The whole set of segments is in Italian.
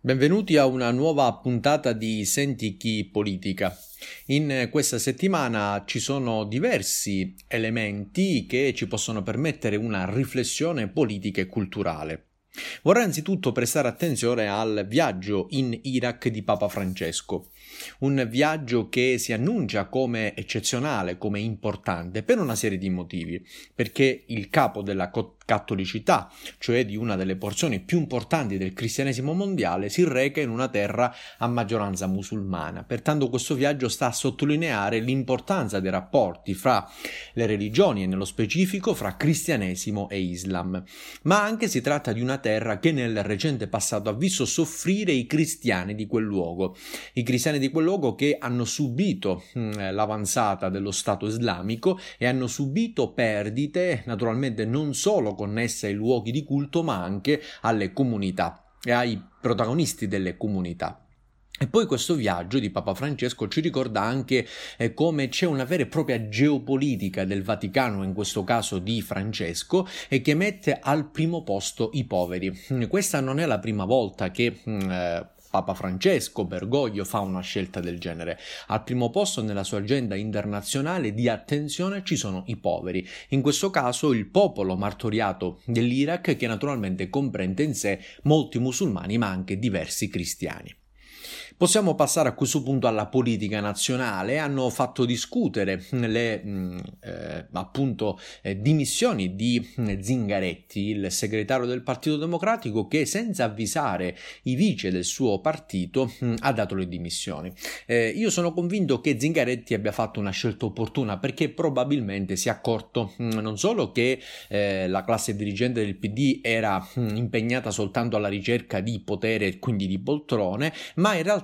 Benvenuti a una nuova puntata di Senti chi politica. In questa settimana ci sono diversi elementi che ci possono permettere una riflessione politica e culturale. Vorrei anzitutto prestare attenzione al viaggio in Iraq di Papa Francesco, un viaggio che si annuncia come eccezionale, come importante, per una serie di motivi, perché il capo della cattolicità, cioè di una delle porzioni più importanti del cristianesimo mondiale, si reca in una terra a maggioranza musulmana. Pertanto questo viaggio sta a sottolineare l'importanza dei rapporti fra le religioni e nello specifico fra cristianesimo e islam. Ma anche si tratta di una terra che nel recente passato ha visto soffrire i cristiani di quel luogo, i cristiani di quel luogo che hanno subito mh, mm, l'avanzata dello Stato islamico e hanno subito perdite naturalmente non solo connesse ai luoghi di culto ma anche alle comunità e ai protagonisti delle comunità. E poi questo viaggio di Papa Francesco ci ricorda anche eh, come c'è una vera e propria geopolitica del Vaticano, in questo caso di Francesco, e che mette al primo posto i poveri. Questa non è la prima volta che mm, eh, Papa Francesco Bergoglio fa una scelta del genere. Al primo posto nella sua agenda internazionale di attenzione ci sono i poveri, in questo caso il popolo martoriato dell'Iraq che naturalmente comprende in sé molti musulmani ma anche diversi cristiani. Possiamo passare a questo punto alla politica nazionale. Hanno fatto discutere le mm, eh, appunto eh, dimissioni di mm, Zingaretti, il segretario del Partito Democratico, che senza avvisare i vice del suo partito mm, ha dato le dimissioni. Eh, io sono convinto che Zingaretti abbia fatto una scelta opportuna perché probabilmente si è accorto non solo che eh, la classe dirigente del PD era impegnata soltanto alla ricerca di potere e quindi di poltrone, ma in realtà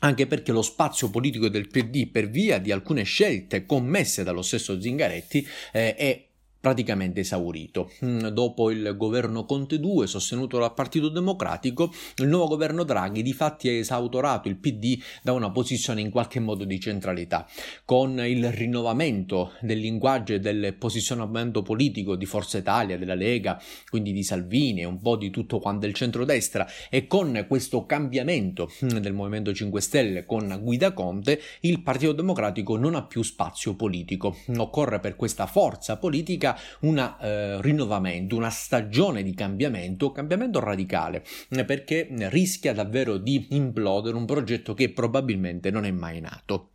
anche perché lo spazio politico del PD per via di alcune scelte commesse dallo stesso Zingaretti eh, è praticamente esaurito. Mm, dopo il governo Conte 2 sostenuto dal Partito Democratico, il nuovo governo Draghi di fatti ha esautorato il PD da una posizione in qualche modo di centralità. Con il rinnovamento del linguaggio e del posizionamento politico di Forza Italia, della Lega, quindi di Salvini e un po' di tutto quanto il centrodestra e con questo cambiamento mm, del Movimento 5 Stelle con Guida Conte, il Partito Democratico non ha più spazio politico. Occorre per questa forza politica un eh, rinnovamento, una stagione di cambiamento, cambiamento radicale, perché rischia davvero di implodere un progetto che probabilmente non è mai nato.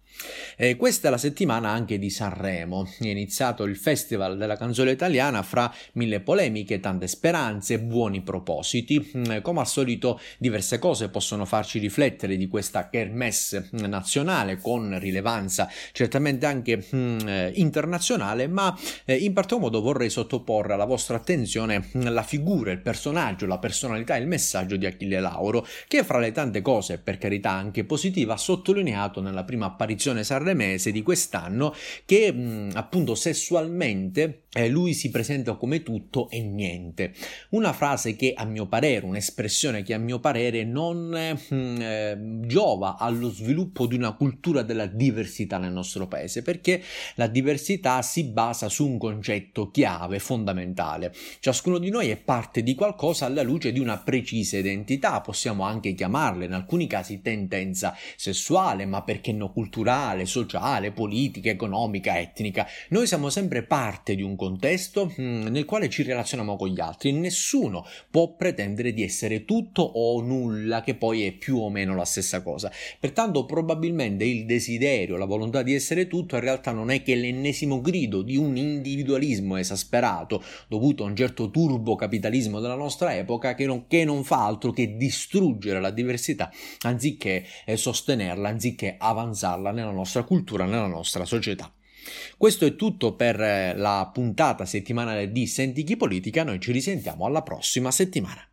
Eh, questa è la settimana anche di Sanremo, è iniziato il Festival della canzone italiana fra mille polemiche, tante speranze, buoni propositi. Mm, come al solito diverse cose possono farci riflettere di questa kermesse nazionale con rilevanza certamente anche mm, eh, internazionale, ma eh, in particolar modo vorrei sottoporre alla vostra attenzione mm, la figura, il personaggio, la personalità e il messaggio di Achille Lauro, che fra le tante cose, per carità anche positiva, ha sottolineato nella prima apparizione edizione sanremese di quest'anno che mh, appunto sessualmente eh, lui si presenta come tutto e niente. Una frase che a mio parere, un'espressione che a mio parere non mm, eh, giova allo sviluppo di una cultura della diversità nel nostro paese, perché la diversità si basa su un concetto chiave, fondamentale. Ciascuno di noi è parte di qualcosa alla luce di una precisa identità, possiamo anche chiamarla in alcuni casi tendenza sessuale, ma perché no culturale, sociale, politica, economica, etnica. Noi siamo sempre parte di un concetto contesto mm, nel quale ci relazioniamo con gli altri. Nessuno può pretendere di essere tutto o nulla, che poi è più o meno la stessa cosa. Pertanto, probabilmente il desiderio, la volontà di essere tutto, in realtà non è che l'ennesimo grido di un individualismo esasperato dovuto a un certo turbo capitalismo della nostra epoca che non, che non fa altro che distruggere la diversità anziché eh, sostenerla, anziché avanzarla nella nostra cultura, nella nostra società. Questo è tutto per eh, la puntata settimanale di Senti chi politica, noi ci risentiamo alla prossima settimana.